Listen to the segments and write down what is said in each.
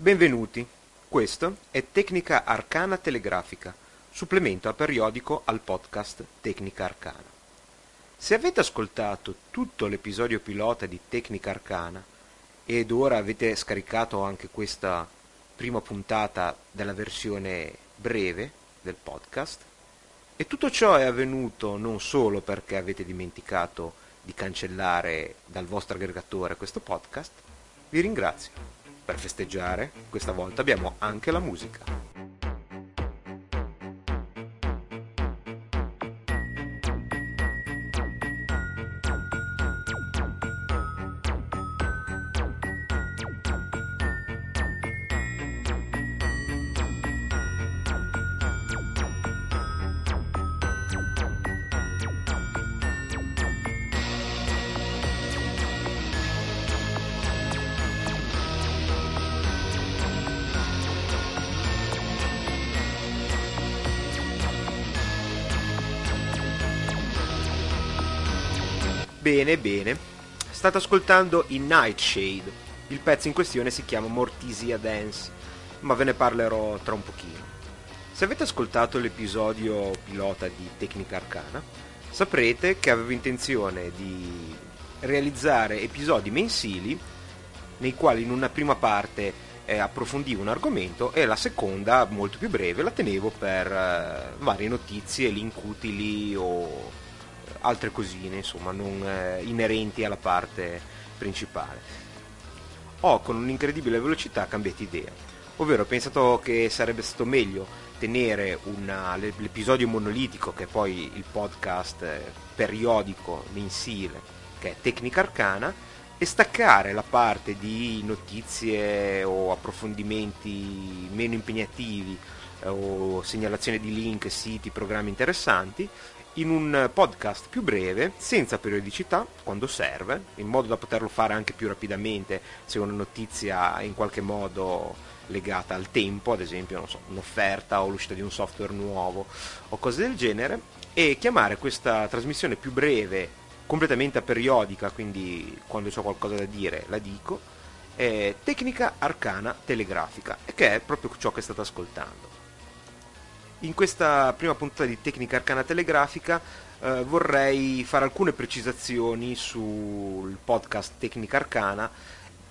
Benvenuti, questo è Tecnica Arcana Telegrafica, supplemento a periodico al podcast Tecnica Arcana. Se avete ascoltato tutto l'episodio pilota di Tecnica Arcana ed ora avete scaricato anche questa prima puntata della versione breve del podcast, e tutto ciò è avvenuto non solo perché avete dimenticato di cancellare dal vostro aggregatore questo podcast, vi ringrazio. Per festeggiare, questa volta abbiamo anche la musica. Bene, bene. State ascoltando i Nightshade. Il pezzo in questione si chiama Mortisia Dance, ma ve ne parlerò tra un pochino. Se avete ascoltato l'episodio pilota di Tecnica Arcana, saprete che avevo intenzione di realizzare episodi mensili nei quali in una prima parte eh, approfondivo un argomento e la seconda, molto più breve, la tenevo per eh, varie notizie, link utili o altre cosine, insomma, non eh, inerenti alla parte principale. Ho con un'incredibile velocità cambiato idea, ovvero ho pensato che sarebbe stato meglio tenere una, l'episodio monolitico, che è poi il podcast eh, periodico mensile, che è Tecnica Arcana, e staccare la parte di notizie o approfondimenti meno impegnativi eh, o segnalazione di link, siti, programmi interessanti in un podcast più breve, senza periodicità, quando serve, in modo da poterlo fare anche più rapidamente se una notizia in qualche modo legata al tempo, ad esempio so, un'offerta o l'uscita di un software nuovo o cose del genere, e chiamare questa trasmissione più breve, completamente periodica, quindi quando ho qualcosa da dire la dico, è Tecnica Arcana Telegrafica, che è proprio ciò che state ascoltando. In questa prima puntata di Tecnica Arcana Telegrafica eh, vorrei fare alcune precisazioni sul podcast Tecnica Arcana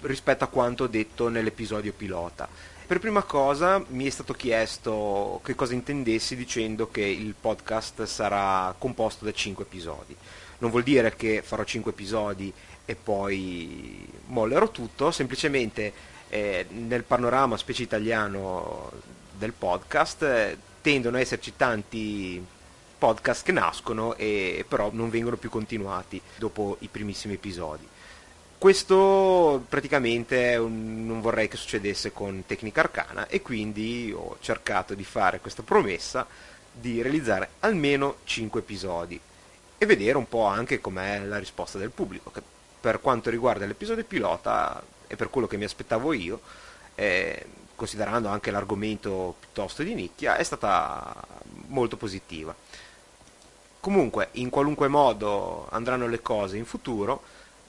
rispetto a quanto detto nell'episodio pilota. Per prima cosa mi è stato chiesto che cosa intendessi dicendo che il podcast sarà composto da 5 episodi. Non vuol dire che farò 5 episodi e poi mollerò tutto, semplicemente eh, nel panorama specie italiano del podcast eh, tendono ad esserci tanti podcast che nascono e però non vengono più continuati dopo i primissimi episodi. Questo praticamente non vorrei che succedesse con Tecnica Arcana e quindi ho cercato di fare questa promessa di realizzare almeno 5 episodi e vedere un po' anche com'è la risposta del pubblico, che per quanto riguarda l'episodio pilota e per quello che mi aspettavo io, eh, considerando anche l'argomento piuttosto di nicchia, è stata molto positiva. Comunque, in qualunque modo andranno le cose in futuro,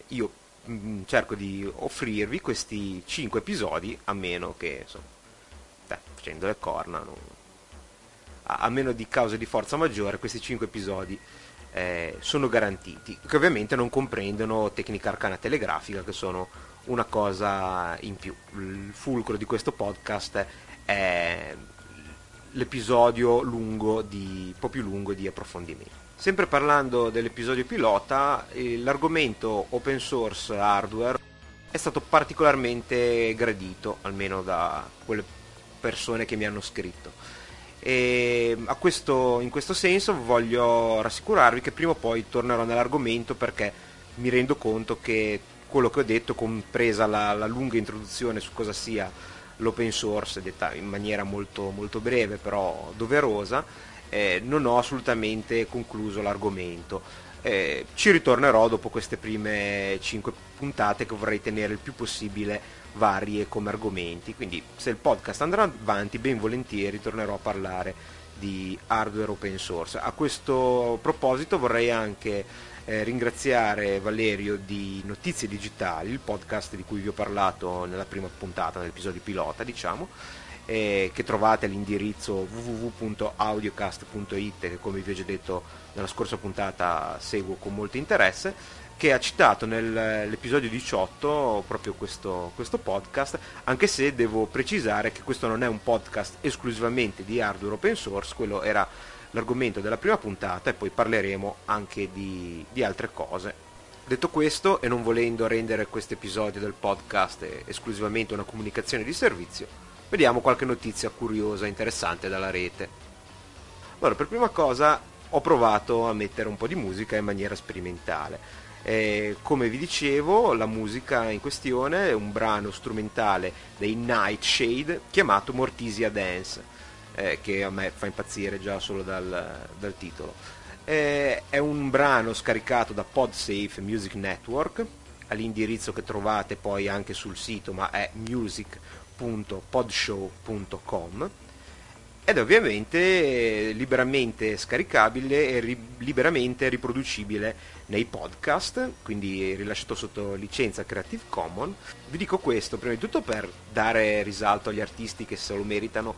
io mh, mm, cerco di offrirvi questi 5 episodi, a meno che, insomma, beh, facendo le corna, non... a, a, meno di cause di forza maggiore, questi 5 episodi eh, sono garantiti, che ovviamente non comprendono tecnica arcana telegrafica, che sono una cosa in più. Il fulcro di questo podcast è l'episodio lungo di, un po' più lungo di approfondimento. Sempre parlando dell'episodio pilota, eh, l'argomento open source hardware è stato particolarmente gradito, almeno da quelle persone che mi hanno scritto. E questo, in questo senso voglio rassicurarvi che prima o poi tornerò nell'argomento perché mi rendo conto che quello che ho detto, compresa la, la lunga introduzione su cosa sia l'open source, detta in maniera molto, molto breve però doverosa, eh, non ho assolutamente concluso l'argomento. Eh, ci ritornerò dopo queste prime 5 puntate che vorrei tenere il più possibile varie come argomenti, quindi se il podcast andrà avanti ben volentieri tornerò a parlare di hardware open source. A questo proposito vorrei anche eh, ringraziare Valerio di Notizie Digitali, il podcast di cui vi ho parlato nella prima puntata, nell'episodio pilota, diciamo, eh, che trovate all'indirizzo www.audiocast.it, che come vi ho già detto nella scorsa puntata seguo con molto interesse, che ha citato nell'episodio 18 proprio questo, questo podcast, anche se devo precisare che questo non è un podcast esclusivamente di hardware open source, quello era l'argomento della prima puntata e poi parleremo anche di, di altre cose. Detto questo, e non volendo rendere questo episodio del podcast esclusivamente una comunicazione di servizio, vediamo qualche notizia curiosa interessante dalla rete. Allora, per prima cosa ho provato a mettere un po' di musica in maniera sperimentale. E, come vi dicevo, la musica in questione è un brano strumentale dei Nightshade chiamato Mortisia Dance eh, che a me fa impazzire già solo dal, dal titolo. Eh, è un brano scaricato da PodSafe Music Network, all'indirizzo che trovate poi anche sul sito, ma è music.podshow.com ed è ovviamente liberamente scaricabile e ri- liberamente riproducibile nei podcast, quindi rilasciato sotto licenza Creative Commons. Vi dico questo prima di tutto per dare risalto agli artisti che se lo meritano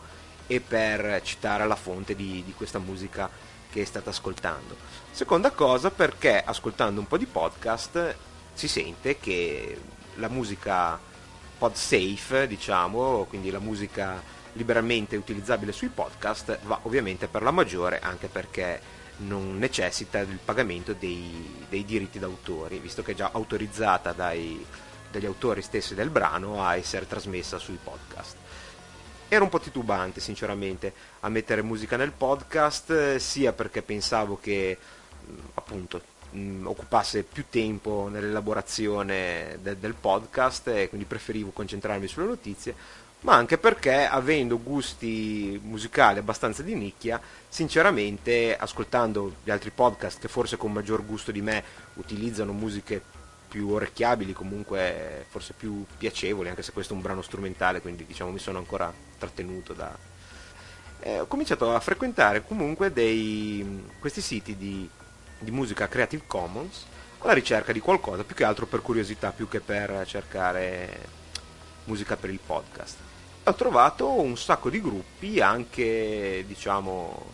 e per citare la fonte di, di questa musica che state ascoltando. Seconda cosa perché ascoltando un po' di podcast si sente che la musica pod safe, diciamo, quindi la musica liberamente utilizzabile sui podcast, va ovviamente per la maggiore anche perché non necessita del pagamento dei, dei diritti d'autore, visto che è già autorizzata dai, dagli autori stessi del brano a essere trasmessa sui podcast. Ero un po' titubante sinceramente a mettere musica nel podcast sia perché pensavo che appunto occupasse più tempo nell'elaborazione de- del podcast e quindi preferivo concentrarmi sulle notizie ma anche perché avendo gusti musicali abbastanza di nicchia sinceramente ascoltando gli altri podcast che forse con maggior gusto di me utilizzano musiche più orecchiabili, comunque forse più piacevoli, anche se questo è un brano strumentale, quindi diciamo mi sono ancora trattenuto da... Eh, ho cominciato a frequentare comunque dei, questi siti di, di musica Creative Commons alla ricerca di qualcosa, più che altro per curiosità, più che per cercare musica per il podcast. Ho trovato un sacco di gruppi, anche diciamo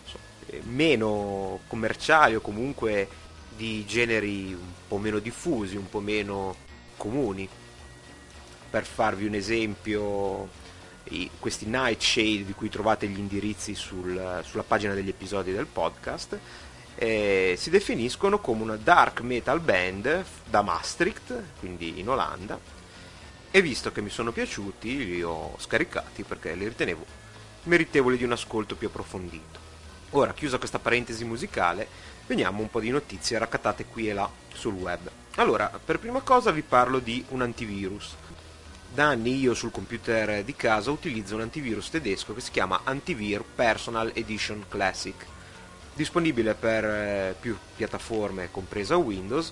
meno commerciali o comunque di generi un po' meno diffusi, un po' meno comuni. Per farvi un esempio, i, questi Nightshade di cui trovate gli indirizzi sul, sulla pagina degli episodi del podcast, eh, si definiscono come una dark metal band da Maastricht, quindi in Olanda, e visto che mi sono piaciuti li ho scaricati perché li ritenevo meritevoli di un ascolto più approfondito. Ora, chiusa questa parentesi musicale, veniamo un po' di notizie raccattate qui e là sul web. Allora, per prima cosa vi parlo di un antivirus. Da anni io sul computer di casa utilizzo un antivirus tedesco che si chiama Antivir Personal Edition Classic, disponibile per eh, più piattaforme compresa Windows,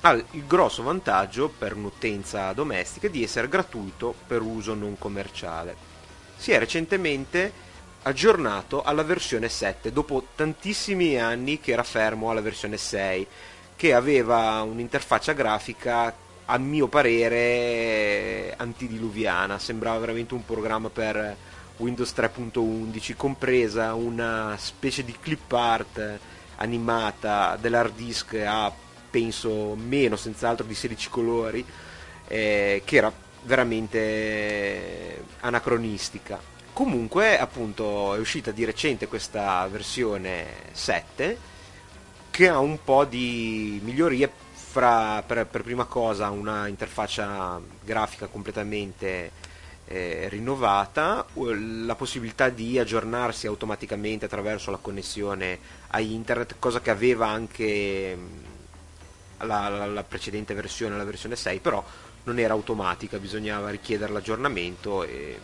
ha il grosso vantaggio per un'utenza domestica di essere gratuito per uso non commerciale. Si è recentemente aggiornato alla versione 7 dopo tantissimi anni che era fermo alla versione 6 che aveva un'interfaccia grafica a mio parere antidiluviana sembrava veramente un programma per Windows 3.11 compresa una specie di clip art animata dell'hard disk a penso meno senz'altro di 16 colori eh, che era veramente anacronistica. Comunque, appunto, è uscita di recente questa versione 7 che ha un po' di migliorie fra, per, per prima cosa, una interfaccia grafica completamente eh, rinnovata, la possibilità di aggiornarsi automaticamente attraverso la connessione a internet, cosa che aveva anche la, la, la, precedente versione, la versione 6, però non era automatica, bisognava richiedere l'aggiornamento e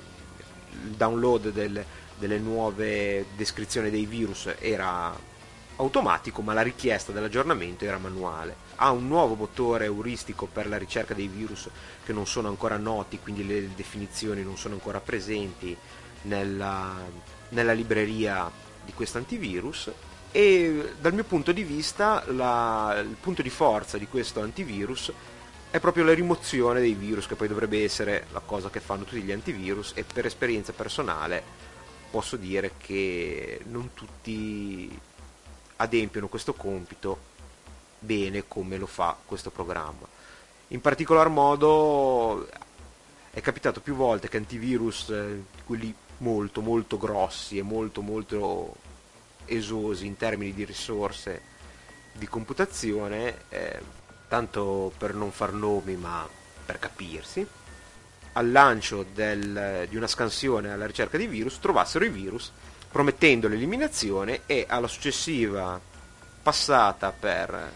il download del, delle nuove descrizioni dei virus era automatico, ma la richiesta dell'aggiornamento era manuale. Ha un nuovo motore euristico per la ricerca dei virus che non sono ancora noti, quindi le definizioni non sono ancora presenti nella, nella libreria di questo antivirus e dal mio punto di vista la, il punto di forza di questo antivirus è proprio la rimozione dei virus, che poi dovrebbe essere la cosa che fanno tutti gli antivirus e per esperienza personale posso dire che non tutti adempiono questo compito bene come lo fa questo programma. In particolar modo è capitato più volte che antivirus, eh, quelli molto molto grossi e molto molto esosi in termini di risorse di computazione, eh, tanto per non far nomi ma per capirsi, al lancio del, di una scansione alla ricerca di virus trovassero i virus promettendo l'eliminazione e alla successiva passata per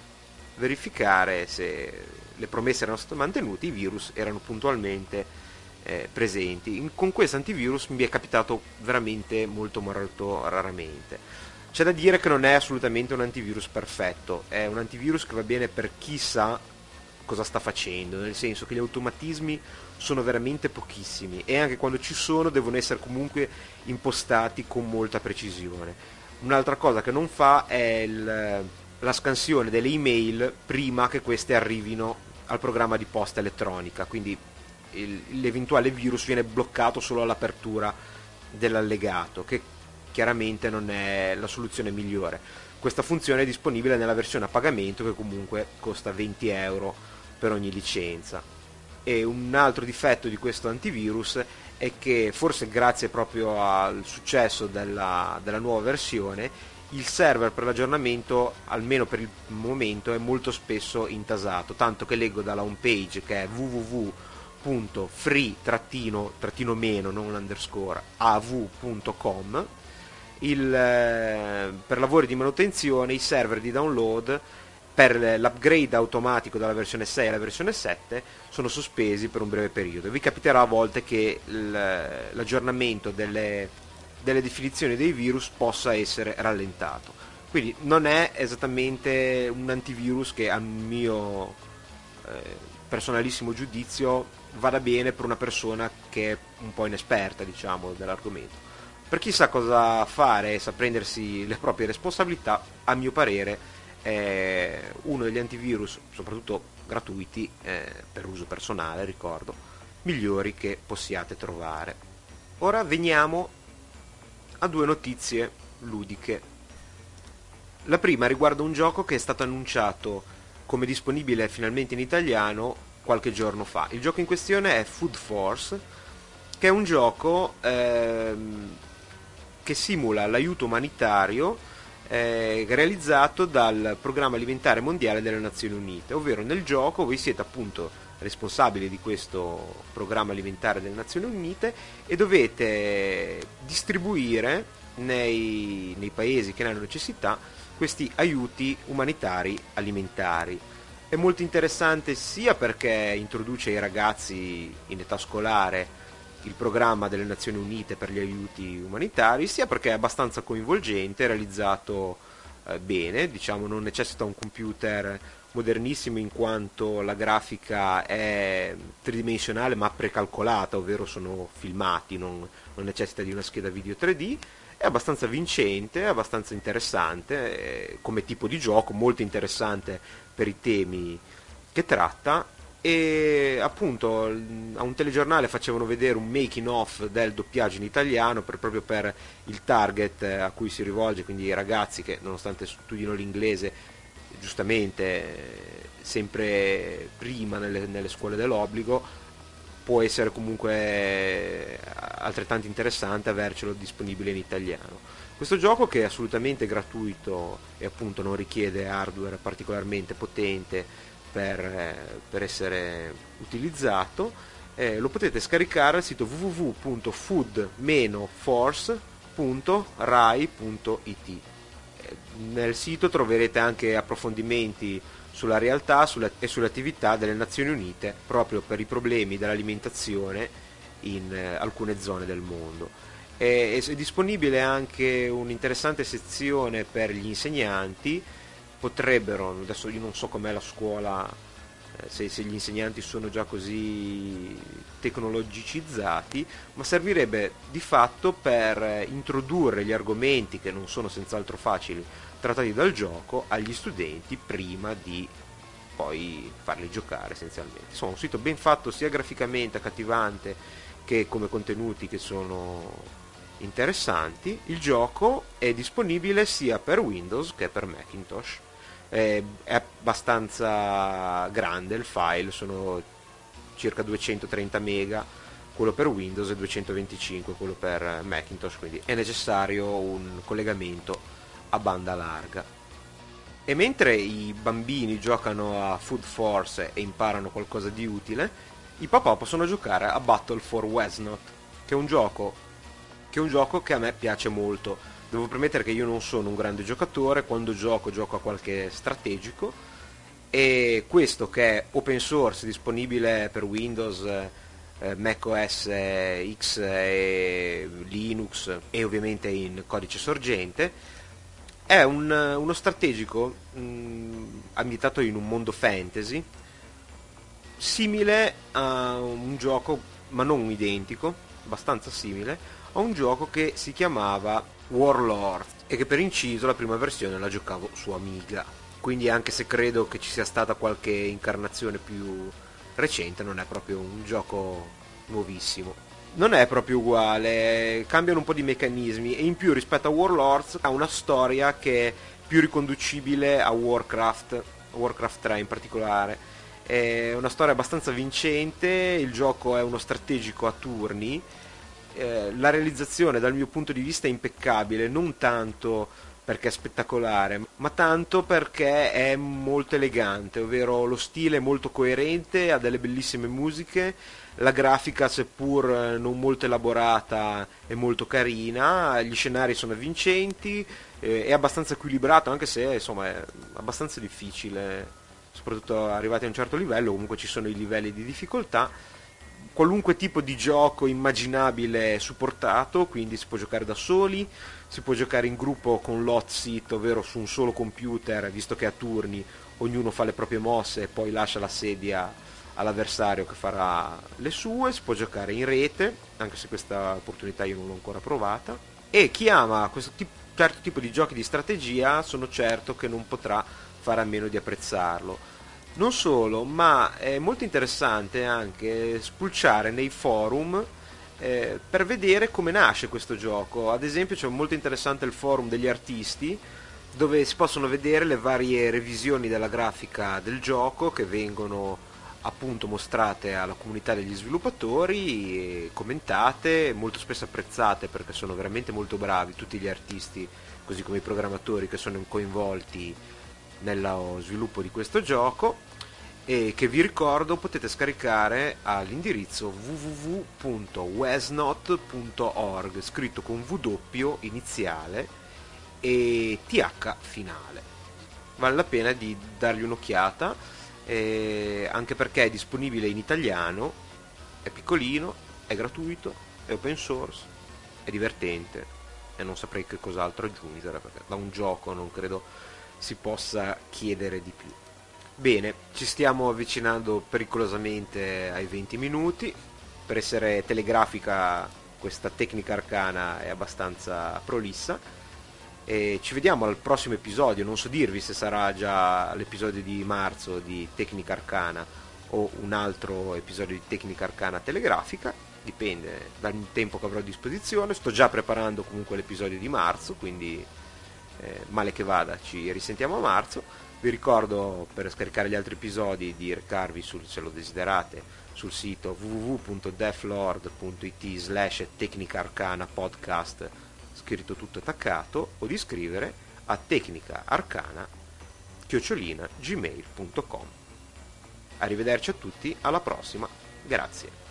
verificare se le promesse erano state mantenute, i virus erano puntualmente eh, presenti. In, con questo antivirus mi è capitato veramente molto molto raramente. C'è da dire che non è assolutamente un antivirus perfetto, è un antivirus che va bene per chi sa cosa sta facendo, nel senso che gli automatismi sono veramente pochissimi e anche quando ci sono devono essere comunque impostati con molta precisione. Un'altra cosa che non fa è il, la scansione delle email prima che queste arrivino al programma di posta elettronica, quindi il, l'eventuale virus viene bloccato solo all'apertura dell'allegato, che chiaramente non è la soluzione migliore. Questa funzione è disponibile nella versione a pagamento che comunque costa 20 euro per ogni licenza. E un altro difetto di questo antivirus è che forse grazie proprio al successo della, della nuova versione il server per l'aggiornamento, almeno per il momento, è molto spesso intasato, tanto che leggo dalla home page che è www.free-meno, non underscore, av.com il, eh, per lavori di manutenzione i server di download per l'upgrade automatico dalla versione 6 alla versione 7 sono sospesi per un breve periodo. Vi capiterà a volte che l'aggiornamento delle, delle definizioni dei virus possa essere rallentato. Quindi non è esattamente un antivirus che a mio eh, personalissimo giudizio vada bene per una persona che è un po' inesperta diciamo, dell'argomento. Per chi sa cosa fare e sa prendersi le proprie responsabilità, a mio parere è uno degli antivirus, soprattutto gratuiti, eh, per uso personale, ricordo, migliori che possiate trovare. Ora veniamo a due notizie ludiche. La prima riguarda un gioco che è stato annunciato come disponibile finalmente in italiano qualche giorno fa. Il gioco in questione è Food Force, che è un gioco ehm, che simula l'aiuto umanitario eh, realizzato dal Programma Alimentare Mondiale delle Nazioni Unite, ovvero nel gioco voi siete appunto responsabili di questo Programma Alimentare delle Nazioni Unite e dovete distribuire nei, nei paesi che ne hanno necessità questi aiuti umanitari alimentari. È molto interessante sia perché introduce i ragazzi in età scolare il programma delle Nazioni Unite per gli aiuti umanitari, sia perché è abbastanza coinvolgente, realizzato eh, bene, diciamo non necessita un computer modernissimo in quanto la grafica è tridimensionale ma precalcolata, ovvero sono filmati, non, non necessita di una scheda video 3D, è abbastanza vincente, abbastanza interessante eh, come tipo di gioco, molto interessante per i temi che tratta e appunto a un telegiornale facevano vedere un making off del doppiaggio in italiano per, proprio per il target a cui si rivolge, quindi i ragazzi che nonostante studino l'inglese giustamente sempre prima nelle, nelle scuole dell'obbligo può essere comunque altrettanto interessante avercelo disponibile in italiano. Questo gioco che è assolutamente gratuito e appunto non richiede hardware particolarmente potente per, eh, per essere utilizzato, eh, lo potete scaricare al sito www.food-force.rai.it. Eh, nel sito troverete anche approfondimenti sulla realtà sulla, e sulle attività delle Nazioni Unite proprio per i problemi dell'alimentazione in eh, alcune zone del mondo. È disponibile anche un'interessante sezione per gli insegnanti potrebbero, adesso io non so com'è la scuola eh, se, se, gli insegnanti sono già così tecnologicizzati, ma servirebbe di fatto per introdurre gli argomenti che non sono senz'altro facili trattati dal gioco agli studenti prima di poi farli giocare essenzialmente. Insomma, un sito ben fatto sia graficamente accattivante che come contenuti che sono interessanti. Il gioco è disponibile sia per Windows che per Macintosh. È, è abbastanza grande il file, sono circa 230 mega quello per Windows e 225 quello per Macintosh, quindi è necessario un collegamento a banda larga. E mentre i bambini giocano a Food Force e imparano qualcosa di utile, i papà possono giocare a Battle for Westnot, che è un gioco che, è un gioco che a me piace molto. Devo premettere che io non sono un grande giocatore, quando gioco gioco a qualche strategico e questo che è open source, disponibile per Windows, eh, macOS X e Linux e ovviamente in codice sorgente, è un, uno strategico mh, ambientato in un mondo fantasy simile a un gioco, ma non identico, abbastanza simile, a un gioco che si chiamava Warlord e che per inciso la prima versione la giocavo su Amiga. Quindi anche se credo che ci sia stata qualche incarnazione più recente, non è proprio un gioco nuovissimo. Non è proprio uguale, cambiano un po' di meccanismi e in più rispetto a Warlords ha una storia che è più riconducibile a Warcraft, Warcraft 3 in particolare è una storia abbastanza vincente, il gioco è uno strategico a turni, eh, la realizzazione dal mio punto di vista è impeccabile, non tanto perché è spettacolare, ma tanto perché è molto elegante, ovvero lo stile è molto coerente, ha delle bellissime musiche, la grafica seppur non molto elaborata è molto carina, gli scenari sono avvincenti, eh, è abbastanza equilibrato anche se insomma è abbastanza difficile soprattutto arrivati a un certo livello, comunque ci sono i livelli di difficoltà. Qualunque tipo di gioco immaginabile è supportato, quindi si può giocare da soli, si può giocare in gruppo con l'hot ovvero su un solo computer, visto che a turni ognuno fa le proprie mosse e poi lascia la sedia all'avversario che farà le sue, si può giocare in rete, anche se questa opportunità io non l'ho ancora provata. E chi ama questo tipo, certo tipo di giochi di strategia sono certo che non potrà fare a meno di apprezzarlo. Non solo, ma è molto interessante anche spulciare nei forum eh, per vedere come nasce questo gioco. Ad esempio c'è molto interessante il forum degli artisti dove si possono vedere le varie revisioni della grafica del gioco che vengono appunto mostrate alla comunità degli sviluppatori, commentate, molto spesso apprezzate perché sono veramente molto bravi tutti gli artisti, così come i programmatori che sono coinvolti nello sviluppo di questo gioco e che vi ricordo potete scaricare all'indirizzo www.wesnot.org scritto con W iniziale e TH finale. Vale la pena di dargli un'occhiata eh, anche perché è disponibile in italiano, è piccolino, è gratuito, è open source, è divertente e non saprei che cos'altro aggiungere perché da un gioco non credo si possa chiedere di più. Bene, ci stiamo avvicinando pericolosamente ai 20 minuti. Per essere telegrafica questa tecnica arcana è abbastanza prolissa. E ci vediamo al prossimo episodio, non so dirvi se sarà già l'episodio di marzo di Tecnica Arcana o un altro episodio di Tecnica Arcana telegrafica, dipende dal tempo che avrò a disposizione. Sto già preparando comunque l'episodio di marzo, quindi eh, male che vada, ci risentiamo a marzo. Vi ricordo per scaricare gli altri episodi di recarvi, sul, se lo desiderate, sul sito www.deflord.it slash tecnica arcana podcast scritto tutto attaccato o di scrivere a tecnica arcana chiocciolina gmail.com Arrivederci a tutti, alla prossima, grazie.